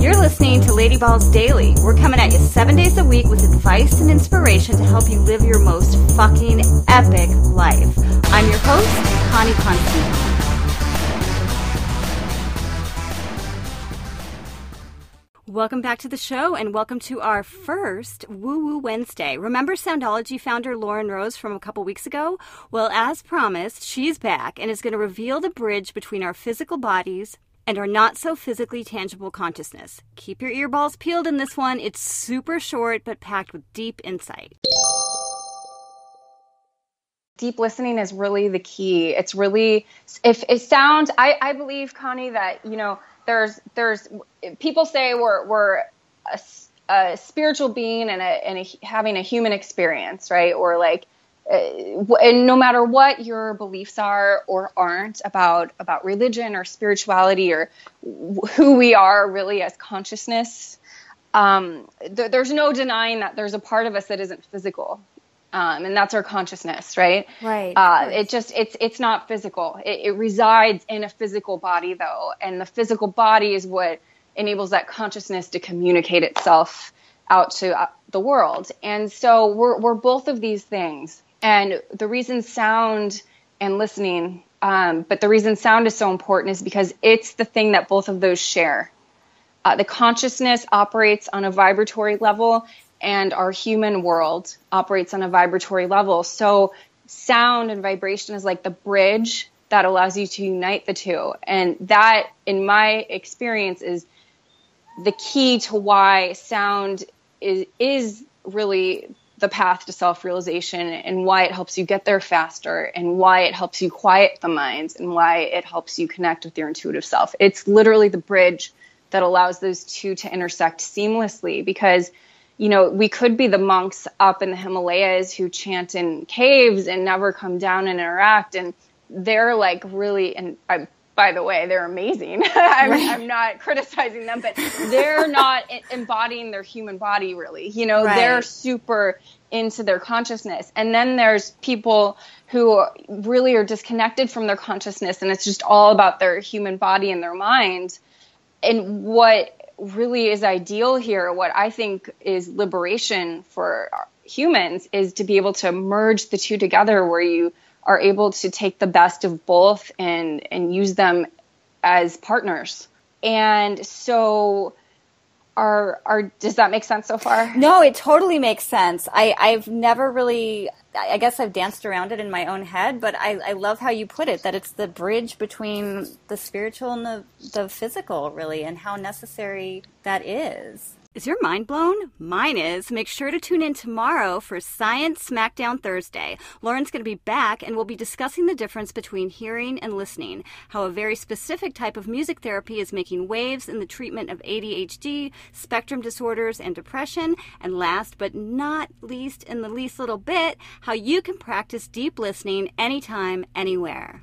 You're listening to Lady Balls Daily. We're coming at you seven days a week with advice and inspiration to help you live your most fucking epic life. I'm your host, Connie Constantine. Welcome back to the show and welcome to our first Woo Woo Wednesday. Remember Soundology founder Lauren Rose from a couple weeks ago? Well, as promised, she's back and is going to reveal the bridge between our physical bodies and our not so physically tangible consciousness. Keep your earballs peeled in this one. It's super short but packed with deep insight. Deep listening is really the key. It's really if it sounds I, I believe, Connie, that, you know, there's there's people say we're we're a, a spiritual being and a, and a, having a human experience, right? Or like, and no matter what your beliefs are or aren't about about religion or spirituality or who we are really as consciousness, um, th- there's no denying that there's a part of us that isn't physical, um, and that's our consciousness, right? Right. Uh, it just it's it's not physical. It, it, resides in a physical body though, and the physical body is what enables that consciousness to communicate itself out to uh, the world. And so we're we're both of these things. And the reason sound and listening, um, but the reason sound is so important is because it's the thing that both of those share. Uh, the consciousness operates on a vibratory level and our human world operates on a vibratory level. So sound and vibration is like the bridge that allows you to unite the two. And that, in my experience, is the key to why sound is, is really the path to self realization and why it helps you get there faster and why it helps you quiet the minds and why it helps you connect with your intuitive self. It's literally the bridge that allows those two to intersect seamlessly because you know, we could be the monks up in the Himalayas who chant in caves and never come down and interact. And they're like really, and I, by the way, they're amazing. I'm, right. I'm, not criticizing them, but they're not embodying their human body really. You know, right. they're super into their consciousness. And then there's people who really are disconnected from their consciousness and it's just all about their human body and their mind. And what really is ideal here, what I think is liberation for humans, is to be able to merge the two together where you are able to take the best of both and, and use them as partners. And so are are does that make sense so far? No, it totally makes sense. I, I've never really I guess I've danced around it in my own head, but I, I love how you put it that it's the bridge between the spiritual and the, the physical, really, and how necessary that is. Is your mind blown? Mine is. Make sure to tune in tomorrow for Science Smackdown Thursday. Lauren's going to be back and we'll be discussing the difference between hearing and listening, how a very specific type of music therapy is making waves in the treatment of ADHD, spectrum disorders, and depression, and last but not least, in the least little bit, how you can practice deep listening anytime, anywhere.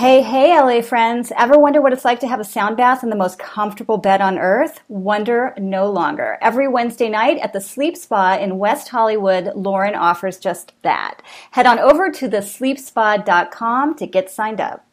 Hey, hey, LA friends. Ever wonder what it's like to have a sound bath in the most comfortable bed on earth? Wonder no longer. Every Wednesday night at the Sleep Spa in West Hollywood, Lauren offers just that. Head on over to thesleepspa.com to get signed up.